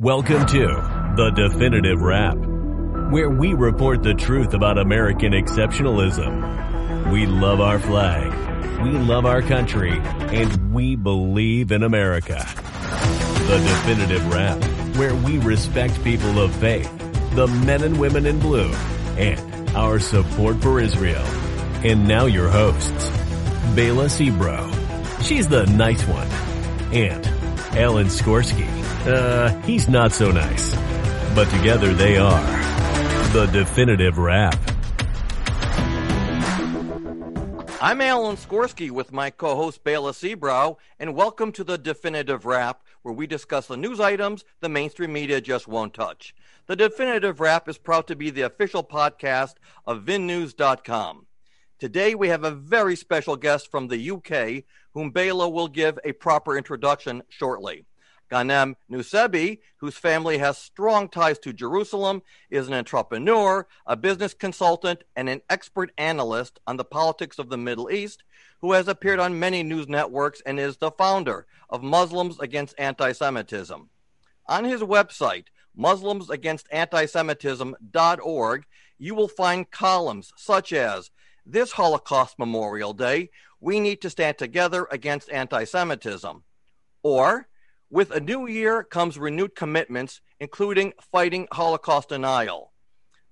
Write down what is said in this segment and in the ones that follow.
Welcome to The Definitive Wrap, where we report the truth about American exceptionalism. We love our flag, we love our country, and we believe in America. The Definitive Wrap, where we respect people of faith, the men and women in blue, and our support for Israel. And now your hosts, Bela Sebro. She's the nice one. And Alan Skorsky. Uh, he's not so nice. But together they are the definitive wrap. I'm Alan Skorsky with my co-host Bela Sebrow, and welcome to the Definitive Wrap, where we discuss the news items the mainstream media just won't touch. The Definitive Wrap is proud to be the official podcast of VinNews.com. Today we have a very special guest from the UK, whom Bela will give a proper introduction shortly. Ghanem Nuseibeh, whose family has strong ties to Jerusalem, is an entrepreneur, a business consultant, and an expert analyst on the politics of the Middle East, who has appeared on many news networks and is the founder of Muslims Against Anti Semitism. On his website, MuslimsAgainstAntisemitism.org, you will find columns such as This Holocaust Memorial Day, we need to stand together against anti Semitism, or with a new year comes renewed commitments, including fighting Holocaust denial.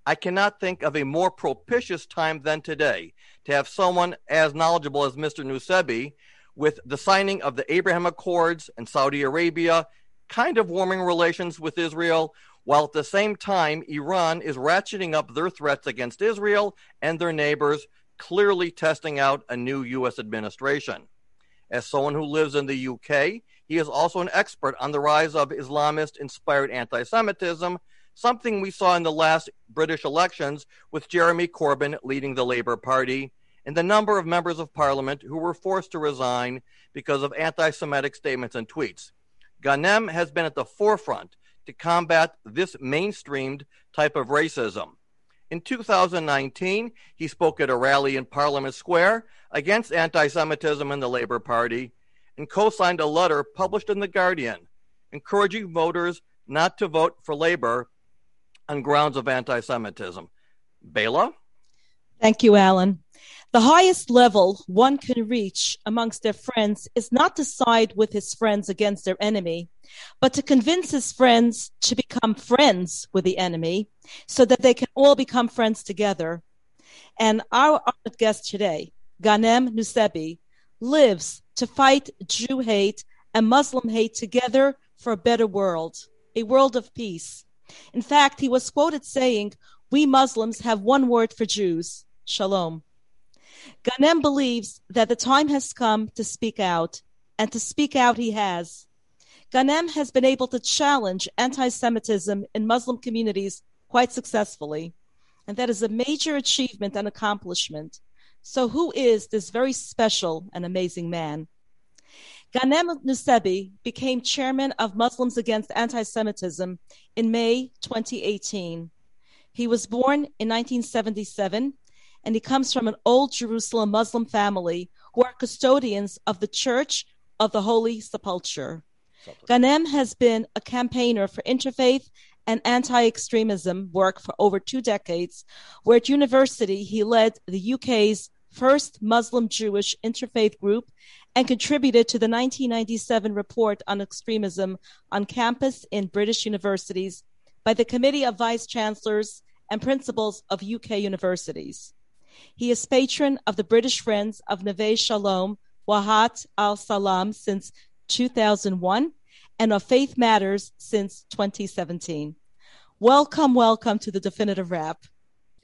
I cannot think of a more propitious time than today to have someone as knowledgeable as Mr. Nuseibeh with the signing of the Abraham Accords and Saudi Arabia, kind of warming relations with Israel, while at the same time, Iran is ratcheting up their threats against Israel and their neighbors, clearly testing out a new U.S. administration. As someone who lives in the UK, he is also an expert on the rise of Islamist inspired anti Semitism, something we saw in the last British elections with Jeremy Corbyn leading the Labour Party, and the number of members of parliament who were forced to resign because of anti Semitic statements and tweets. Ghanem has been at the forefront to combat this mainstreamed type of racism. In 2019, he spoke at a rally in Parliament Square against anti Semitism in the Labour Party and co signed a letter published in The Guardian encouraging voters not to vote for Labour on grounds of anti Semitism. Bela? Thank you, Alan. The highest level one can reach amongst their friends is not to side with his friends against their enemy, but to convince his friends to become friends with the enemy so that they can all become friends together. And our honored guest today, Ghanem Nuseibeh, lives to fight Jew hate and Muslim hate together for a better world, a world of peace. In fact, he was quoted saying, We Muslims have one word for Jews shalom. Ghanem believes that the time has come to speak out, and to speak out he has. Ghanem has been able to challenge anti Semitism in Muslim communities quite successfully, and that is a major achievement and accomplishment. So, who is this very special and amazing man? Ghanem Nuseibeh became chairman of Muslims Against Anti Semitism in May 2018. He was born in 1977 and he comes from an old Jerusalem Muslim family who are custodians of the Church of the Holy Sepulchre. Ghanem has been a campaigner for interfaith and anti extremism work for over two decades, where at university he led the UK's first Muslim Jewish interfaith group and contributed to the 1997 report on extremism on campus in British universities by the Committee of Vice Chancellors and Principals of UK universities. He is patron of the British Friends of Neve Shalom, Wahat al Salam since 2001 and of Faith Matters since 2017. Welcome, welcome to the Definitive Wrap.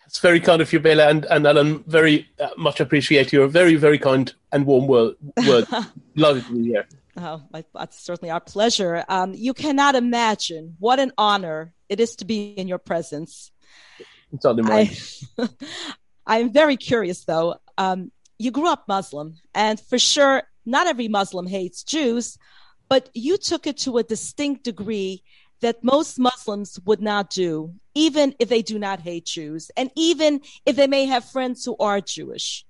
It's very kind of you, Bela, and, and Alan. Very uh, much appreciate your very, very kind and warm word. word. Love to be here. Oh, that's certainly our pleasure. Um, you cannot imagine what an honor it is to be in your presence. It's on the mind. I, I'm very curious, though. Um, you grew up Muslim, and for sure, not every Muslim hates Jews, but you took it to a distinct degree that most Muslims would not do, even if they do not hate Jews, and even if they may have friends who are Jewish.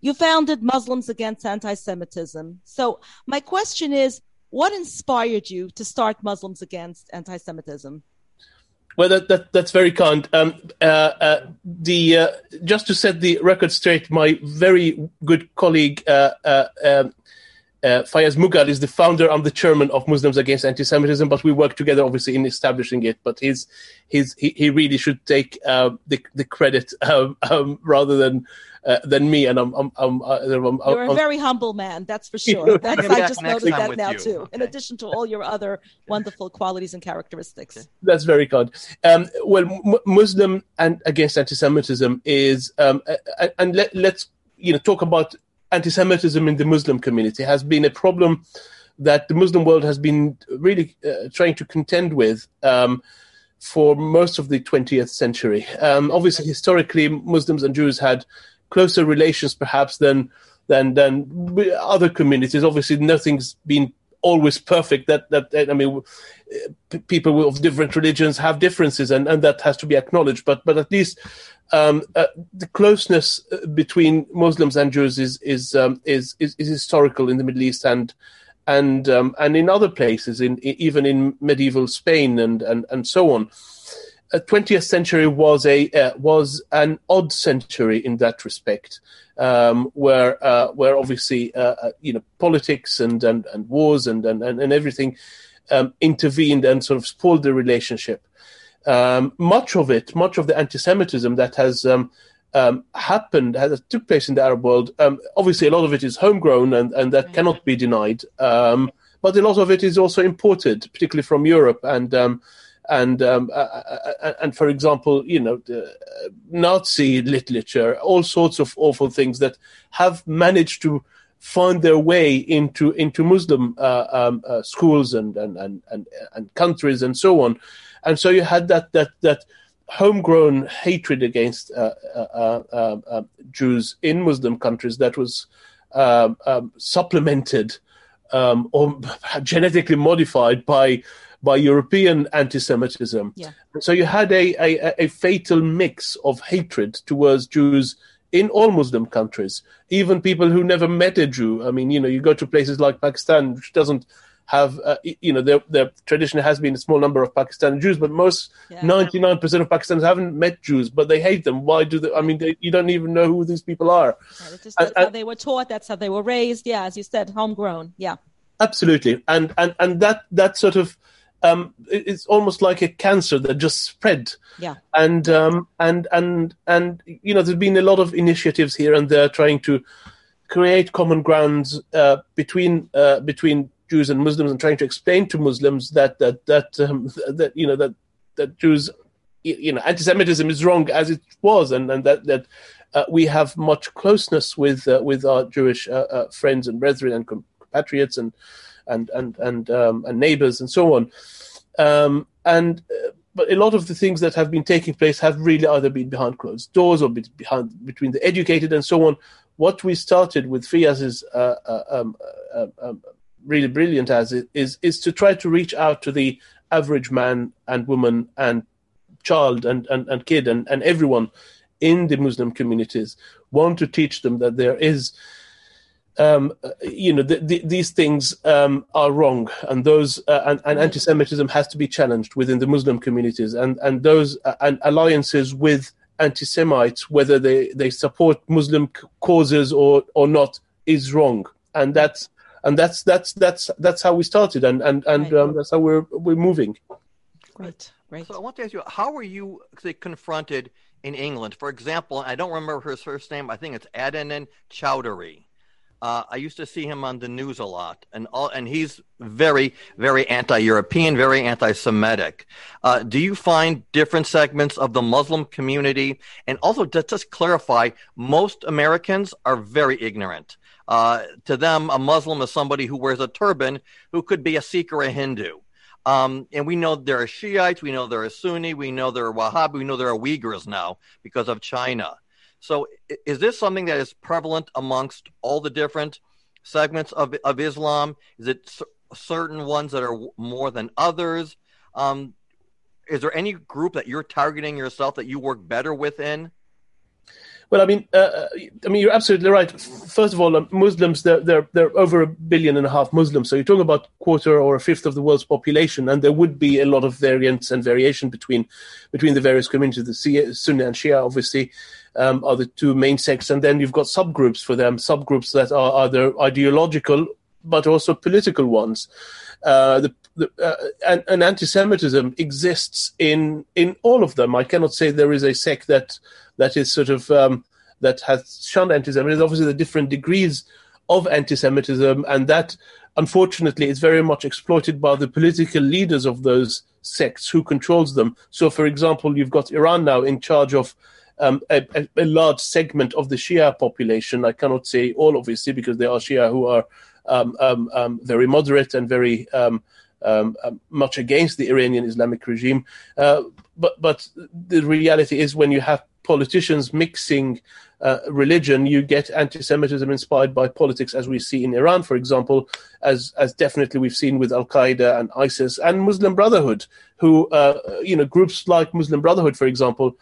You founded Muslims Against Anti Semitism. So, my question is what inspired you to start Muslims Against Anti Semitism? Well, that, that that's very kind. Um, uh, uh, the uh, just to set the record straight, my very good colleague uh, uh, um, uh, Fiyaz Mughal is the founder. I'm the chairman of Muslims Against Anti-Semitism, but we work together, obviously, in establishing it. But he's, he's he, he really should take uh, the the credit um, um, rather than uh, than me. And I'm, I'm, I'm, uh, I'm you're a very humble man, that's for sure. That's, I just noticed that now you. too. Okay. In addition to all your other wonderful qualities and characteristics. That's very kind. Um, well, M- Muslim and against anti-Semitism is, um, and let, let's you know talk about anti-Semitism in the Muslim community has been a problem that the Muslim world has been really uh, trying to contend with um, for most of the 20th century. Um, obviously, historically, Muslims and Jews had closer relations, perhaps than than than other communities. Obviously, nothing's been always perfect. That that I mean, p- people of different religions have differences, and, and that has to be acknowledged. But but at least um, uh, the closeness uh, between Muslims and Jews is is, um, is, is is historical in the Middle East and and um, and in other places, in even in medieval Spain and and and so on. Uh, twentieth century was a uh, was an odd century in that respect, um, where uh, where obviously uh, you know politics and and, and wars and and and everything um, intervened and sort of spoiled the relationship um, much of it, much of the anti-Semitism that has um, um, happened, has took place in the Arab world. Um, obviously, a lot of it is homegrown, and, and that cannot be denied. Um, but a lot of it is also imported, particularly from Europe, and um, and uh, uh, uh, and for example, you know, Nazi literature, all sorts of awful things that have managed to find their way into into Muslim uh, um, uh, schools and, and and and and countries and so on and so you had that that that homegrown hatred against uh, uh, uh, uh Jews in Muslim countries that was um, um, supplemented um, or genetically modified by by European anti-Semitism. Yeah. So you had a, a, a fatal mix of hatred towards Jews in all Muslim countries, even people who never met a Jew. I mean, you know, you go to places like Pakistan, which doesn't have, uh, you know, their, their tradition has been a small number of Pakistani Jews, but most, ninety nine percent of Pakistanis haven't met Jews, but they hate them. Why do they? I mean, they, you don't even know who these people are. Yeah, just, that's and, how they were taught. That's how they were raised. Yeah, as you said, homegrown. Yeah, absolutely. And and and that that sort of. Um, it's almost like a cancer that just spread. Yeah. And um, and and and you know, there's been a lot of initiatives here and there trying to create common grounds uh, between uh, between Jews and Muslims and trying to explain to Muslims that that that um, that you know that that Jews you know anti-Semitism is wrong as it was, and and that that uh, we have much closeness with uh, with our Jewish uh, uh friends and brethren and compatriots and and and and um, and neighbors and so on, um, and. Uh, but a lot of the things that have been taking place have really either been behind closed doors or be- behind between the educated and so on. What we started with Fiyaz's uh, um, um, really brilliant as it is is to try to reach out to the average man and woman and child and, and, and kid and, and everyone in the Muslim communities want to teach them that there is um, you know, the, the, these things um, are wrong, and those uh, and, and, anti-Semitism has to be challenged within the Muslim communities, and and those uh, and alliances with anti-Semites, whether they, they support Muslim causes or or not, is wrong, and that's and that's that's that's that's how we started, and and and right. um, that's how we're we're moving. Right, great. So I want to ask you, how were you say, confronted in England? For example, I don't remember his first name. I think it's Adnan Chowdhury. Uh, I used to see him on the news a lot, and all, and he's very, very anti-European, very anti-Semitic. Uh, do you find different segments of the Muslim community, and also to just clarify, most Americans are very ignorant. Uh, to them, a Muslim is somebody who wears a turban who could be a Sikh or a Hindu. Um, and we know there are Shiites, we know there are Sunni, we know there are Wahhabi, we know there are Uyghurs now because of China. So is this something that is prevalent amongst all the different segments of, of Islam? Is it c- certain ones that are more than others? Um, is there any group that you're targeting yourself that you work better within? Well, I mean, uh, I mean, you're absolutely right. First of all, um, Muslims they're, they're they're over a billion and a half Muslims, so you're talking about a quarter or a fifth of the world's population, and there would be a lot of variance and variation between between the various communities. The Sunni and Shia, obviously, um, are the two main sects, and then you've got subgroups for them, subgroups that are either ideological but also political ones. Uh, the, the, uh, and, and, anti-Semitism exists in in all of them. I cannot say there is a sect that that is sort of um, that has shunned anti-Semitism. Obviously, the different degrees of anti-Semitism, and that unfortunately is very much exploited by the political leaders of those sects who controls them. So, for example, you've got Iran now in charge of um, a, a, large segment of the Shia population. I cannot say all, obviously, because there are Shia who are um, um, um very moderate and very um, um, much against the Iranian Islamic regime. Uh, but but the reality is when you have politicians mixing uh, religion, you get anti-Semitism inspired by politics, as we see in Iran, for example, as as definitely we've seen with Al Qaeda and ISIS and Muslim Brotherhood, who uh, you know groups like Muslim Brotherhood, for example,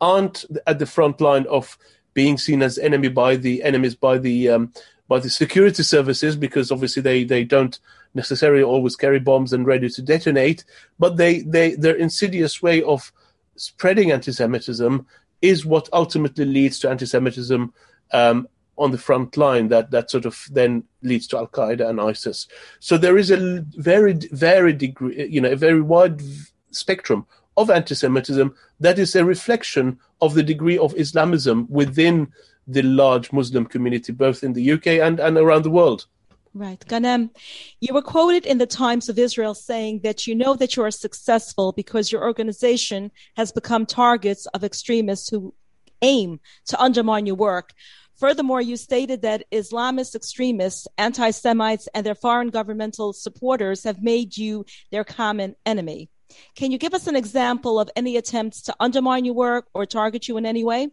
aren't at the front line of being seen as enemy by the enemies by the um, by the security services because obviously they they don't necessarily always carry bombs and ready to detonate, but they they their insidious way of spreading anti-Semitism is what ultimately leads to anti-Semitism um, on the front line. That that sort of then leads to Al Qaeda and ISIS. So there is a very very degree, you know, a very wide spectrum of anti-Semitism that is a reflection of the degree of Islamism within the large Muslim community, both in the UK and, and around the world. Right. Ghanem, you were quoted in the Times of Israel saying that you know that you are successful because your organization has become targets of extremists who aim to undermine your work. Furthermore, you stated that Islamist extremists, anti Semites, and their foreign governmental supporters have made you their common enemy. Can you give us an example of any attempts to undermine your work or target you in any way?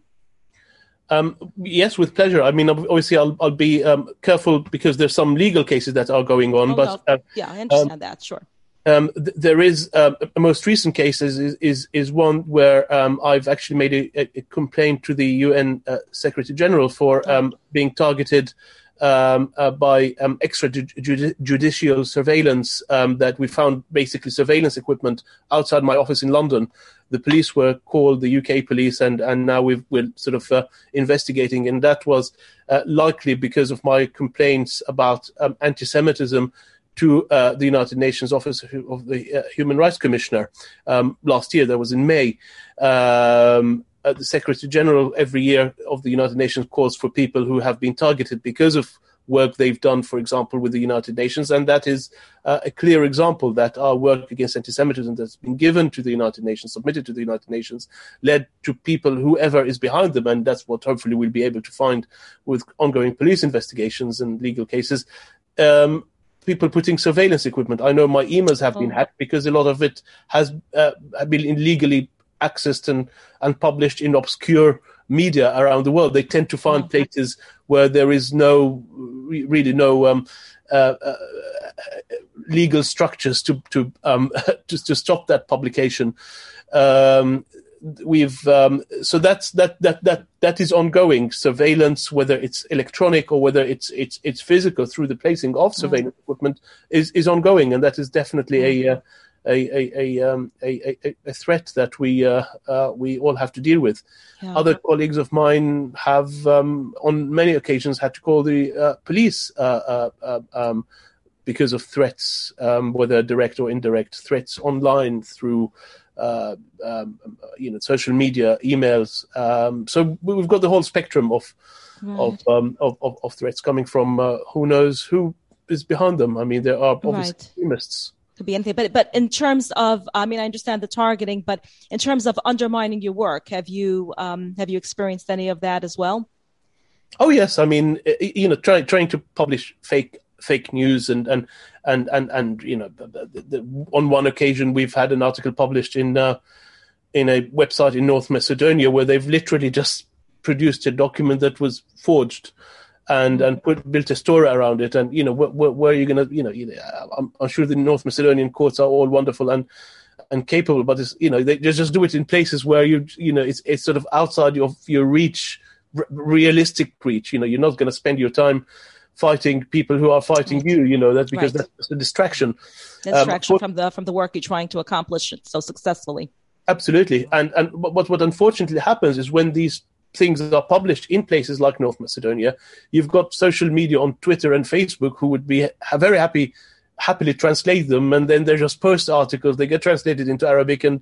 Um, yes, with pleasure. I mean, obviously, I'll I'll be um, careful because there's some legal cases that are going on. Oh, but uh, yeah, I understand um, that. Sure. Um, th- there is um, a most recent case is is, is one where um, I've actually made a, a, complaint to the UN uh, Secretary General for um, being targeted um, uh, by um, extrajudicial surveillance um, that we found basically surveillance equipment outside my office in London. The police were called, the UK police, and, and now we are sort of uh, investigating. And that was uh, likely because of my complaints about um, anti Semitism to uh, the United Nations Office of the uh, Human Rights Commissioner um, last year. That was in May. Um, uh, the Secretary General every year of the United Nations calls for people who have been targeted because of work they've done, for example, with the United Nations, and that is uh, a clear example that our work against anti-Semitism that's been given to the United Nations, submitted to the United Nations, led to people, whoever is behind them, and that's what hopefully we'll be able to find with ongoing police investigations and legal cases. Um, people putting surveillance equipment. I know my emails have oh. been hacked because a lot of it has uh, been illegally accessed and, and published in obscure media around the world. They tend to find places where there is no, really no um, uh, uh, legal structures to to, um, to, to stop that publication. Um, we've um, so that's that that that that is ongoing surveillance, whether it's electronic or whether it's it's it's physical through the placing of surveillance equipment is is ongoing, and that is definitely a uh, a a, um, a, a, a, threat that we uh, uh, we all have to deal with. Yeah. Other colleagues of mine have, um, on many occasions, had to call the uh, police uh, uh, um, because of threats, um, whether direct or indirect threats online through. Uh, um, you know, social media, emails. Um, so we've got the whole spectrum of right. of, of, of, of threats coming from who knows who is behind them. I mean, there are obviously right. extremists could be anything. But but in terms of, I mean, I understand the targeting, but in terms of undermining your work, have you um, have you experienced any of that as well? Oh yes, I mean, you know, trying trying to publish fake fake news and and and and, and you know, on one occasion we've had an article published in uh, in a website in North Macedonia where they've literally just produced a document that was forged and and put built a story around it. And you know, where, where, where are you going to, you know, you know I'm, I'm, sure the North Macedonian courts are all wonderful and and capable, but it's, you know, they just just do it in places where you you know it's it's sort of outside of your reach r- realistic reach. You know, you're not going to spend your time fighting people who are fighting Right. you. You know, that's because Right. that's a distraction. Um, distraction but- from the from the work you're trying to accomplish so successfully. Absolutely, and and what what unfortunately happens is when these things are published in places like North Macedonia, you've got social media on Twitter and Facebook who would be ha- very happy happily translate them, and then they just post articles. They get translated into Arabic, and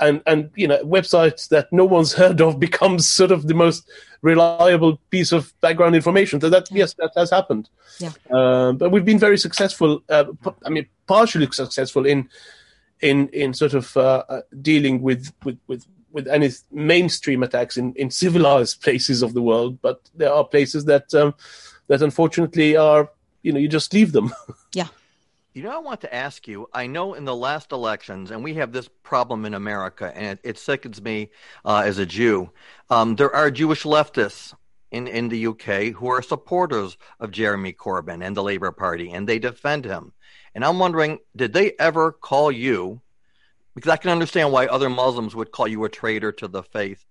and and you know websites that no one's heard of becomes sort of the most reliable piece of background information. So that yes, that has happened. Yeah. Um, but we've been very successful. Uh, I mean, partially successful in in in sort of uh, uh, dealing with with with with any mainstream attacks in in civilized places of the world. But there are places that um, that unfortunately are you know you just leave them. Yeah. You know, I want to ask you. I know in the last elections, and we have this problem in America, and it, it sickens me uh, as a Jew. Um, there are Jewish leftists in, in the UK who are supporters of Jeremy Corbyn and the Labour Party, and they defend him. And I'm wondering, did they ever call you? Because I can understand why other Muslims would call you a traitor to the faith.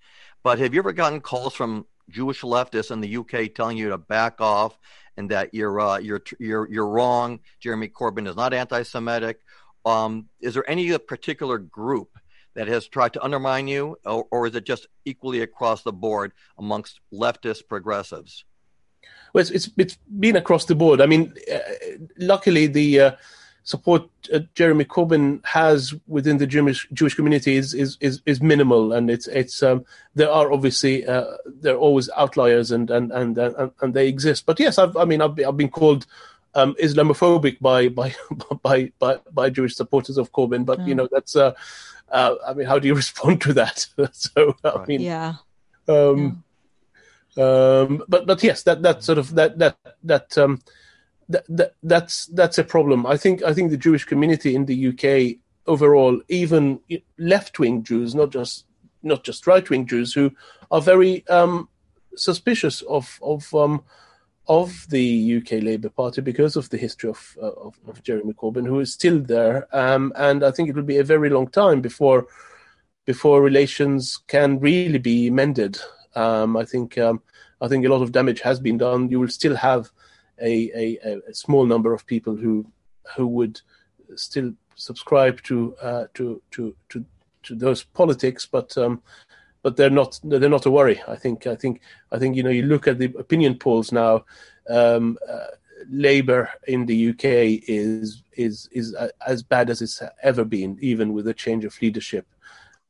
But have you ever gotten calls from Jewish leftists in the UK telling you to back off and that you're uh, you're you're you're wrong. Jeremy Corbyn is not anti-Semitic. Um, is there any particular group that has tried to undermine you, or, or is it just equally across the board amongst leftist progressives? Well, it's, it's it's been across the board. I mean, uh, luckily the uh, support uh, Jeremy Corbyn has within the Jewish Jewish community is is is, is minimal, and it's it's um, there are obviously uh, there are always outliers, and and and and, and they exist. But yes, I've, I mean, I've been, I've been called. Um, Islamophobic by, by by by by Jewish supporters of Corbyn, but you Mm. know that's uh, uh, I mean, how do you respond to that? so I mean, Yeah. um, um, but but yes, that that sort of that that that um, that, that that's that's a problem. I think I think the Jewish community in the UK overall, even left wing Jews, not just not just right wing Jews, who are very um, suspicious of of um, of the UK Labour Party because of the history of, uh, of of Jeremy Corbyn, who is still there, um, and I think it will be a very long time before before relations can really be mended. Um, I think um, I think a lot of damage has been done. You will still have a, a, a small number of people who who would still subscribe to uh, to, to to to those politics, but um, but they're not they're not a worry. I think I think I think you know you look at the opinion polls now. Um, uh, Labour in the UK is is is uh, as bad as it's ever been, even with a change of leadership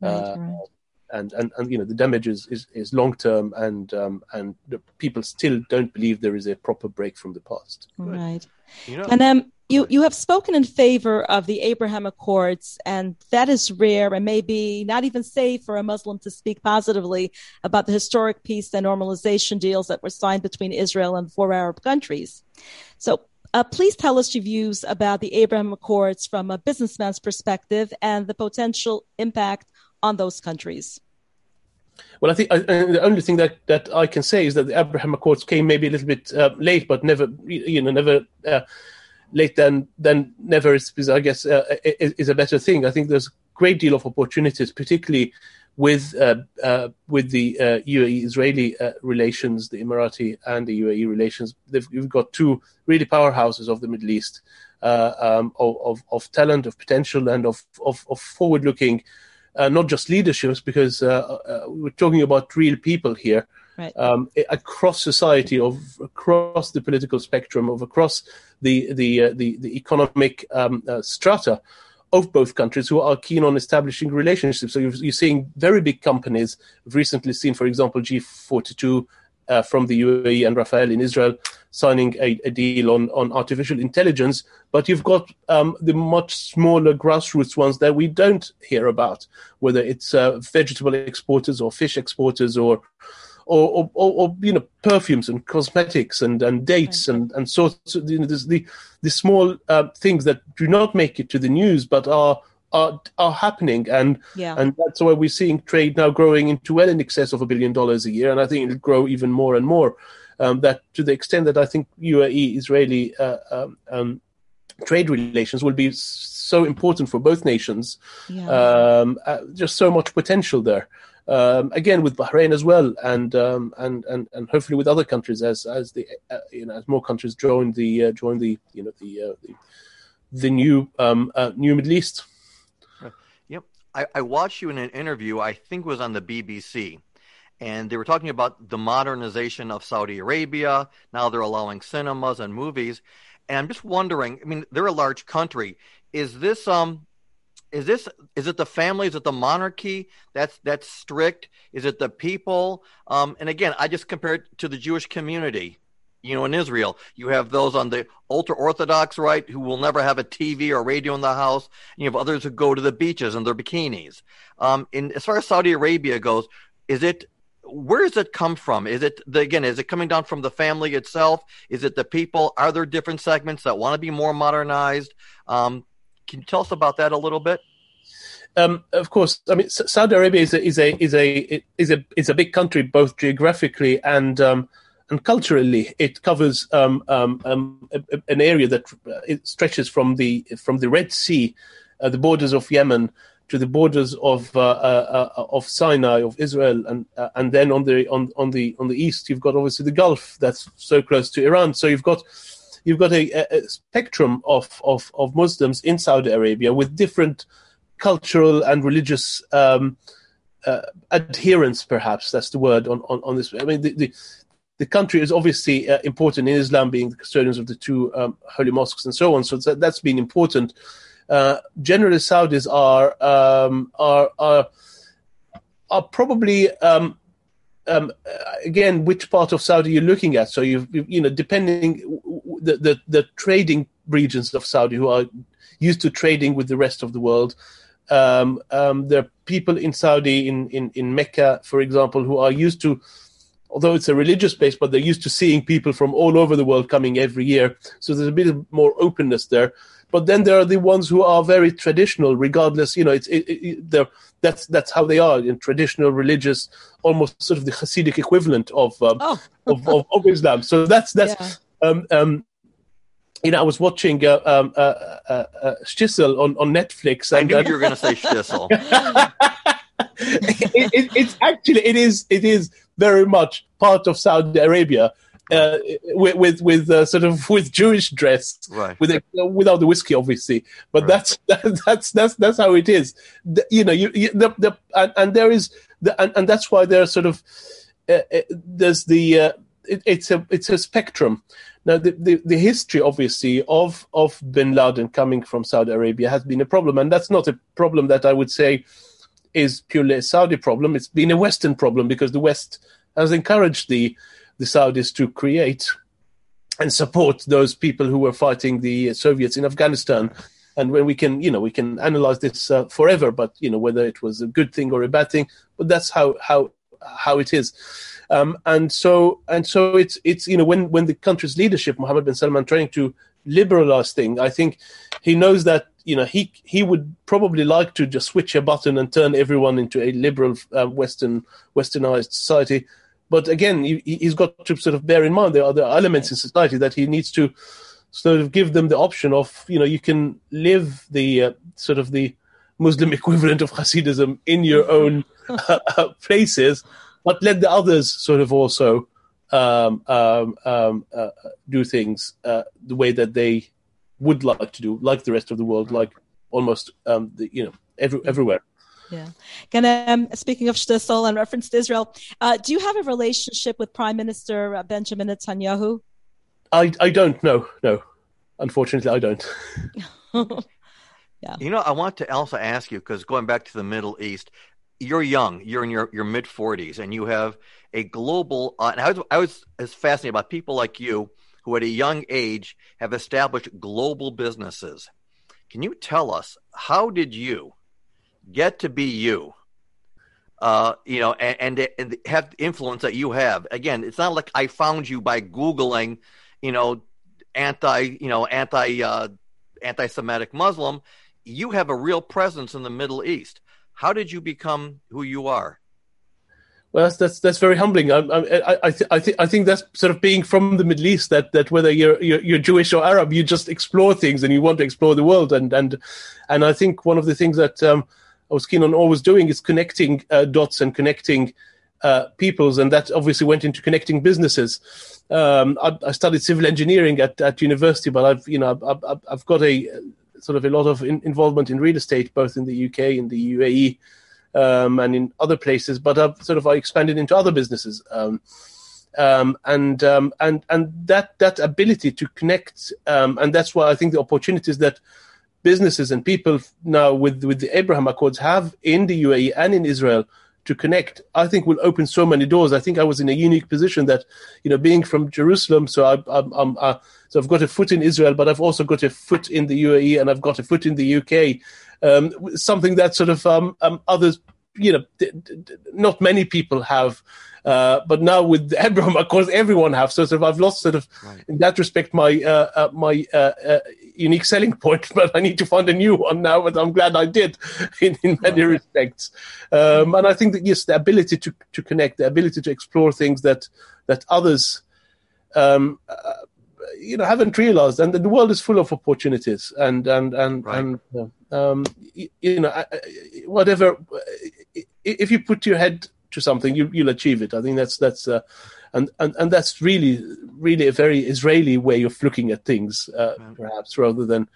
Right, Uh, right. And and, and you know the damage is is, is long term and um, and the people still don't believe there is a proper break from the past Right. You know, And um, you you have spoken in favor of the Abraham Accords, and that is rare and maybe not even safe for a Muslim to speak positively about the historic peace and normalization deals that were signed between Israel and four Arab countries. So. Uh, please tell us your views about the Abraham Accords from a businessman's perspective and the potential impact on those countries. Well i think I, the only thing that that i can say is that the abraham accords came maybe a little bit uh, late but never you know never uh, late than than never is, is i guess uh, is, is a better thing. I think there's a great deal of opportunities particularly with uh, uh, with the UAE-Israeli uh, relations, the Emirati and the UAE relations, they've, you've got two really powerhouses of the Middle East, um, of, of of talent, of potential, and of of, of forward-looking, uh, not just leaderships, because uh, uh, we're talking about real people here. Right. Um, across society, of across the political spectrum, of across the the uh, the, the economic um, uh, strata of both countries who are keen on establishing relationships. So you're, you're seeing very big companies. We've recently seen, for example, G42 uh, from the UAE and Rafael in Israel signing a, a deal on, on artificial intelligence. But you've got um, the much smaller grassroots ones that we don't hear about, whether it's uh, vegetable exporters or fish exporters or or, or, or, you know perfumes and cosmetics and, and dates and, and sorts of you know the the small uh, things that do not make it to the news but are are are happening and Yeah. and that's why we're seeing trade now growing into well in excess of a billion dollars a year and I think it'll grow even more and more um, that to the extent that I think UAE Israeli uh, um, um, trade relations will be so important for both nations. Yeah. Um, uh, just so much potential there. Um, again, with Bahrain as well, and um, and and and hopefully with other countries as as the uh, you know as more countries join the uh, join the you know the uh, the, the new um, uh, new Middle East. I, I watched you in an interview. I think was on the BBC, and they were talking about the modernization of Saudi Arabia. Now they're allowing cinemas and movies, and I'm just wondering. I mean, they're a large country. Is this um is this is it the family is it the monarchy that's that's strict is it the people um, and again i just compare it to the jewish community you know in israel you have those on the ultra orthodox right who will never have a tv or radio in the house and you have others who go to the beaches in their bikinis. Um, in as far as saudi arabia goes is it where does it come from? Is it the, again is it coming down from the family itself? Is it the people? Are there different segments that want to be more modernized? Um, can you tell us about that a little bit? Um, of course, I mean Saudi Arabia is a is a is a is a is a big country both geographically and um, and culturally. It covers um, um, um an area that uh, stretches from the from the Red Sea, uh, the borders of Yemen, to the borders of uh, uh, uh of Sinai of Israel, and uh, and then on the on on the on the east you've got obviously the Gulf that's so close to Iran. So you've got you've got a, a spectrum of, of, of Muslims in Saudi Arabia with different cultural and religious um, uh, adherence, perhaps that's the word on, on, on this. I mean, the, the, the country is obviously uh, important in Islam, being the custodians of the two um, holy mosques and so on. So that, has been important. Uh, generally, Saudis are um, are are are probably um, um, again, which part of Saudi you're looking at. So you you know, depending the, the the trading regions of Saudi who are used to trading with the rest of the world. Um, um, there are people in Saudi, in, in, in Mecca, for example, who are used to, although it's a religious place, but they're used to seeing people from all over the world coming every year. So there's a bit more openness there. But then there are the ones who are very traditional, regardless. You know, it's it, it, they're that's that's how they are in traditional religious, almost sort of the Hasidic equivalent of um, oh. of, of, of, Islam. So that's that's yeah. um, um, you know, I was watching uh, um, uh, uh, uh, Shtisel on, on Netflix. And, I knew you were going to say Shtisel. it, it, it's actually it is it is very much part of Saudi Arabia, uh, with with, with uh, sort of with Jewish dress, right? With a, without the whiskey, obviously, but right. that's that, that's that's that's how it is. The, you know, you, you the, the and, and, there is the and, and that's why there's sort of uh, uh there's the uh, it, it's a it's a spectrum. Now, the, the, the, history, obviously, of, of bin Laden coming from Saudi Arabia has been a problem. And that's not a problem that I would say is purely a Saudi problem. It's been a Western problem because the West has encouraged the the Saudis to create and support those people who were fighting the Soviets in Afghanistan. And when we can, you know, we can analyze this uh, forever, but you know whether it was a good thing or a bad thing, but that's how how how it is. Um, and so and so it's it's you know when when the country's leadership, Mohammed bin Salman, trying to liberalize thing, I think he knows that you know he he would probably like to just switch a button and turn everyone into a liberal uh, Western westernized society. But again, he, he's got to sort of bear in mind there are other elements in society that he needs to sort of give them the option of, you know, you can live the uh, sort of the Muslim equivalent of Hasidism in your own uh, places, but let the others sort of also um, um, um, uh, do things uh, the way that they would like to do, like the rest of the world, like almost um, the, you know every, everywhere. Yeah. Can, um, speaking of Shtisel and reference to Israel, uh, do you have a relationship with Prime Minister uh, Benjamin Netanyahu? I, I don't know. No, unfortunately, I don't. yeah. You know, I want to also ask you because going back to the Middle East, you're young, you're in your, your mid 40s, and you have a global. Uh, and I was, I was as fascinated by people like you who, at a young age, have established global businesses. Can you tell us how did you, get to be you. Uh, you know, and, and, and have influence that you have. Again, it's not like I found you by googling, you know, anti, you know, anti, uh, anti-Semitic Muslim. You have a real presence in the Middle East. How did you become who you are? Well, that's that's, that's very humbling. I I I, th- I, th- I think that's sort of being from the Middle East that, that whether you're, you're, you're Jewish or Arab, you just explore things and you want to explore the world. And and and I think one of the things that um, I was keen on always doing is connecting uh, dots and connecting uh, peoples, and that obviously went into connecting businesses. Um, I, I, studied civil engineering at, at university, but I've you know I've, I've got a sort of a lot of in, involvement in real estate, both in the UK, in the UAE um, and in other places, but I've sort of I expanded into other businesses. Um, um, and um, and and that that ability to connect, um, and that's why I think the opportunities that businesses and people now with with the Abraham Accords have in the UAE and in Israel to connect, I think will open so many doors. I think I was in a unique position that, you know, being from Jerusalem, so I, I'm, I'm uh, so I've got a foot in Israel, but I've also got a foot in the UAE and I've got a foot in the UK um, something that sort of um, um, others, you know, d- d- not many people have. Uh, but now with Abraham, of course, everyone have. So, sort of, I've lost sort of, right. in that respect, my uh, uh, my uh, uh, unique selling point. But I need to find a new one now. But I'm glad I did, in, in many right. respects. Um, and I think that yes, the ability to to connect, the ability to explore things that that others um, uh, you know haven't realized and the world is full of opportunities and and and right. and um, you know whatever if you put your head to something you, you'll achieve it i think that's that's uh, and, and and that's really really a very israeli way of looking at things uh, perhaps rather than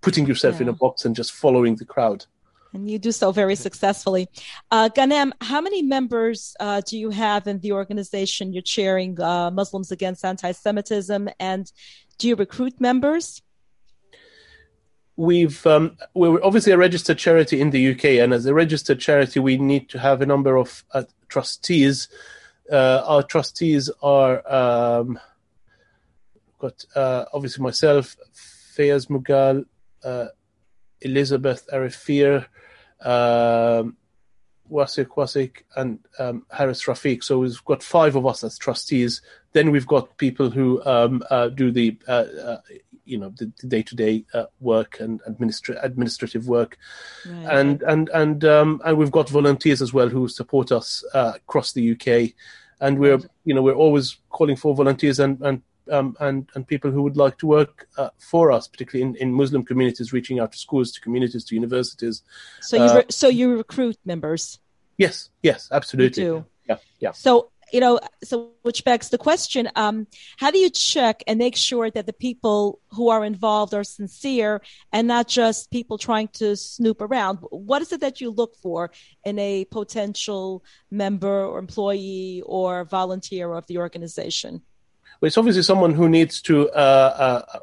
putting yourself yeah. in a box and just following the crowd and you do so very successfully. Uh, Ghanem, how many members uh, do you have in the organization you're chairing, uh, Muslims Against Anti Semitism? And do you recruit members? We've um, we're obviously a registered charity in the UK, and as a registered charity, we need to have a number of uh, trustees. Uh, our trustees are um, got uh, obviously myself, Fiyaz Mughal, Elizabeth Arif-Fear, um, Wasik Wasik, and um, Haras Rafiq. So we've got five of us as trustees. Then we've got people who um, uh, do the uh, uh, you know the day to day work and administra- administrative work, right. and and and um, and we've got volunteers as well who support us uh, across the UK. And we're you know we're always calling for volunteers and and um, and and people who would like to work uh, for us, particularly in, in Muslim communities, reaching out to schools, to communities, to universities. So you re- uh, so you recruit members. Yes, yes, absolutely. You do. Yeah, yeah. So you know, so which begs the question: um, How do you check and make sure that the people who are involved are sincere and not just people trying to snoop around? What is it that you look for in a potential member or employee or volunteer of the organization? But it's obviously someone who needs to, uh, uh,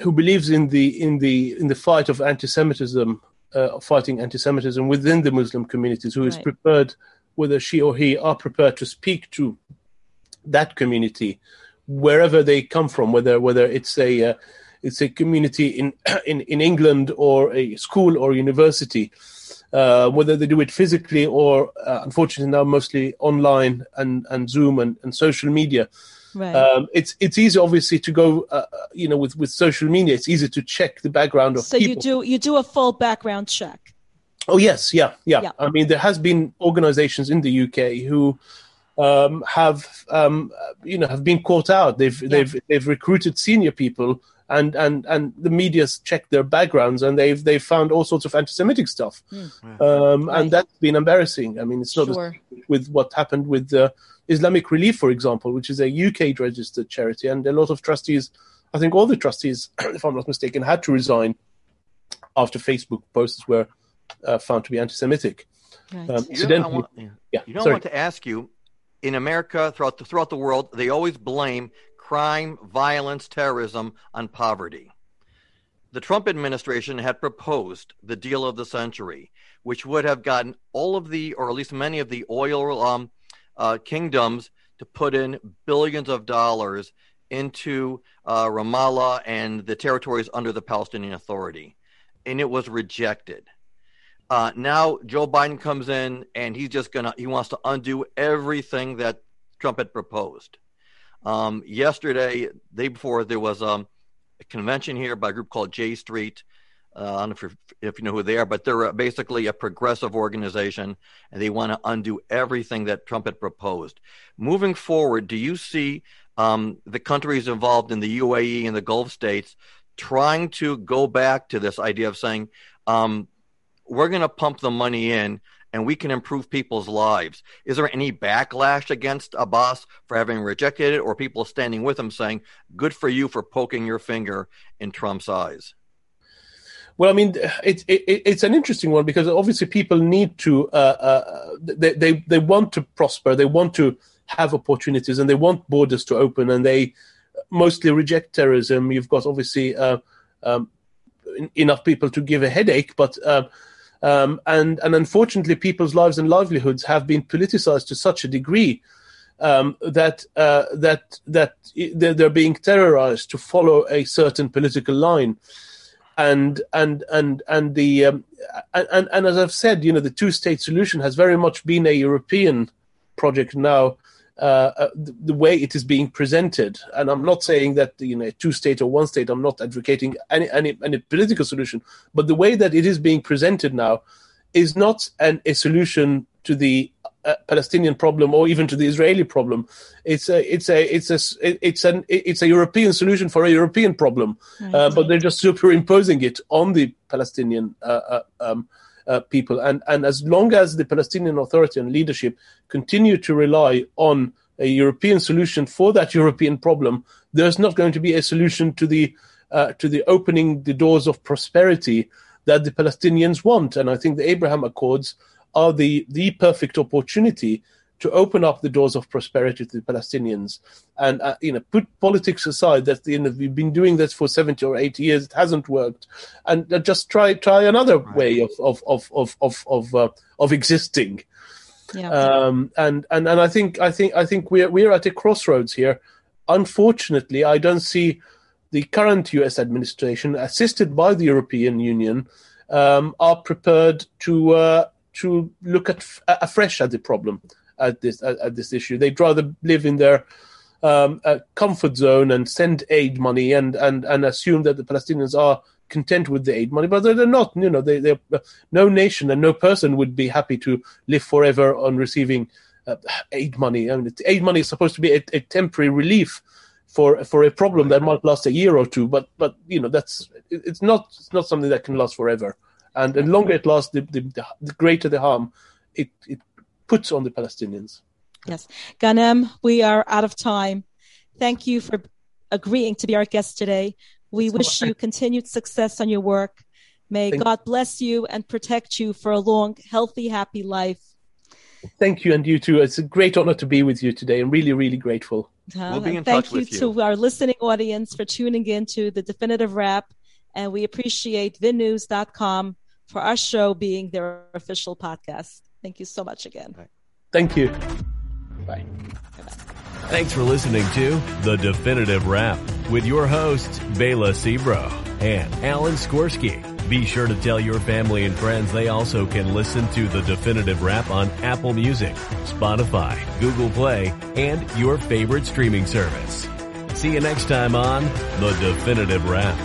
who believes in the in the in the fight of anti-Semitism, uh, fighting anti-Semitism within the Muslim communities, who right. is prepared, whether she or he are prepared to speak to that community, wherever they come from, whether whether it's a uh, it's a community in in in England or a school or university. Uh, whether they do it physically or uh, unfortunately now mostly online and, and Zoom and, and social media. Right. Um, it's it's easy, obviously, to go. Uh, you know, with with social media, it's easy to check the background of. So people. you do you do a full background check. Oh yes, yeah, yeah, yeah. I mean, there has been organisations in the UK who um, have um, you know have been caught out. They've yeah. they've they've recruited senior people and and and the media's checked their backgrounds and they've they've found all sorts of anti-Semitic stuff, mm. um, right. and that's been embarrassing. I mean, it's not sure. with what happened with the Islamic Relief, for example, which is a UK registered charity, and a lot of trustees, I think all the trustees, if I'm not mistaken, had to resign after Facebook posts were uh, found to be anti-Semitic. Right. Um, you know, want, yeah. yeah. You don't want to ask you. In America, throughout the, throughout the world, they always blame crime, violence, terrorism on poverty. The Trump administration had proposed the deal of the century, which would have gotten all of the, or at least many of the oil um, uh, kingdoms to put in billions of dollars into uh, Ramallah and the territories under the Palestinian Authority, and it was rejected. Uh, now Joe Biden comes in and he's just gonna he wants to undo everything that Trump had proposed. Um, yesterday, day before, there was um, a convention here by a group called J Street. Uh, I don't know if, if, you know who they are, but they're basically a progressive organization, and they want to undo everything that Trump had proposed. Moving forward, do you see um, the countries involved in the UAE and the Gulf states trying to go back to this idea of saying, um, we're going to pump the money in and we can improve people's lives. Is there any backlash against Abbas for having rejected it, or people standing with him saying, good for you for poking your finger in Trump's eyes? Well, I mean, it's it, it's an interesting one because obviously people need to uh, uh, they, they they want to prosper, they want to have opportunities, and they want borders to open, and they mostly reject terrorism. You've got obviously uh, um, enough people to give a headache, but uh, um, and and unfortunately, people's lives and livelihoods have been politicized to such a degree um, that uh, that that they're being terrorized to follow a certain political line. And and and and the um, and and as I've said, you know, the two-state solution has very much been a European project now, uh, uh, the, the, way it is being presented. And I'm not saying that you know two state or one state. I'm not advocating any any any political solution, but the way that it is being presented now is not an, a solution to the uh, Palestinian problem or even to the Israeli problem. It's a it's a it's a it's an it's a European solution for a European problem, right. uh, but they're just superimposing it on the Palestinian uh, uh um, uh, people. And, and as long as the Palestinian Authority and leadership continue to rely on a European solution for that European problem, there's not going to be a solution to the uh, to the opening the doors of prosperity that the Palestinians want. And I think the Abraham Accords are the the perfect opportunity to open up the doors of prosperity to the Palestinians and uh, you know put politics aside. That you know we've been doing this for seventy or eighty years, it hasn't worked, and uh, just try try another right. way of of of of of of, uh, of existing. Yeah. Um, and and and I think I think I think we're we're at a crossroads here. Unfortunately, I don't see the current U.S. administration, assisted by the European Union, um, are prepared to uh, to look at afresh at the problem at this at, at this issue. They'd rather live in their um, comfort zone and send aid money and, and, and assume that the Palestinians are content with the aid money, but they're not. You know, they they no nation and no person would be happy to live forever on receiving uh, aid money. I mean, aid money is supposed to be a, a, temporary relief for for a problem that might last a year or two, but but you know that's it's not it's not something that can last forever. And the longer it lasts, the, the, the greater the harm it, it puts on the Palestinians. Yes. Ghanem, we are out of time. Thank you for agreeing to be our guest today. We That's wish you continued success on your work. May Thank God bless you and protect you for a long, healthy, happy life. Thank you, and you too. It's a great honor to be with you today. I'm really, really grateful. we'll be in thank touch you, with you to our listening audience for tuning in to the Definitive Wrap. And we appreciate vinnews.com for our show being their official podcast. Thank you so much again. Thank you. Bye. Thanks for listening to The Definitive Wrap with your hosts, Bela Sebro and Alan Skorsky. Be sure to tell your family and friends they also can listen to The Definitive Wrap on Apple Music, Spotify, Google Play, and your favorite streaming service. See you next time on The Definitive Wrap.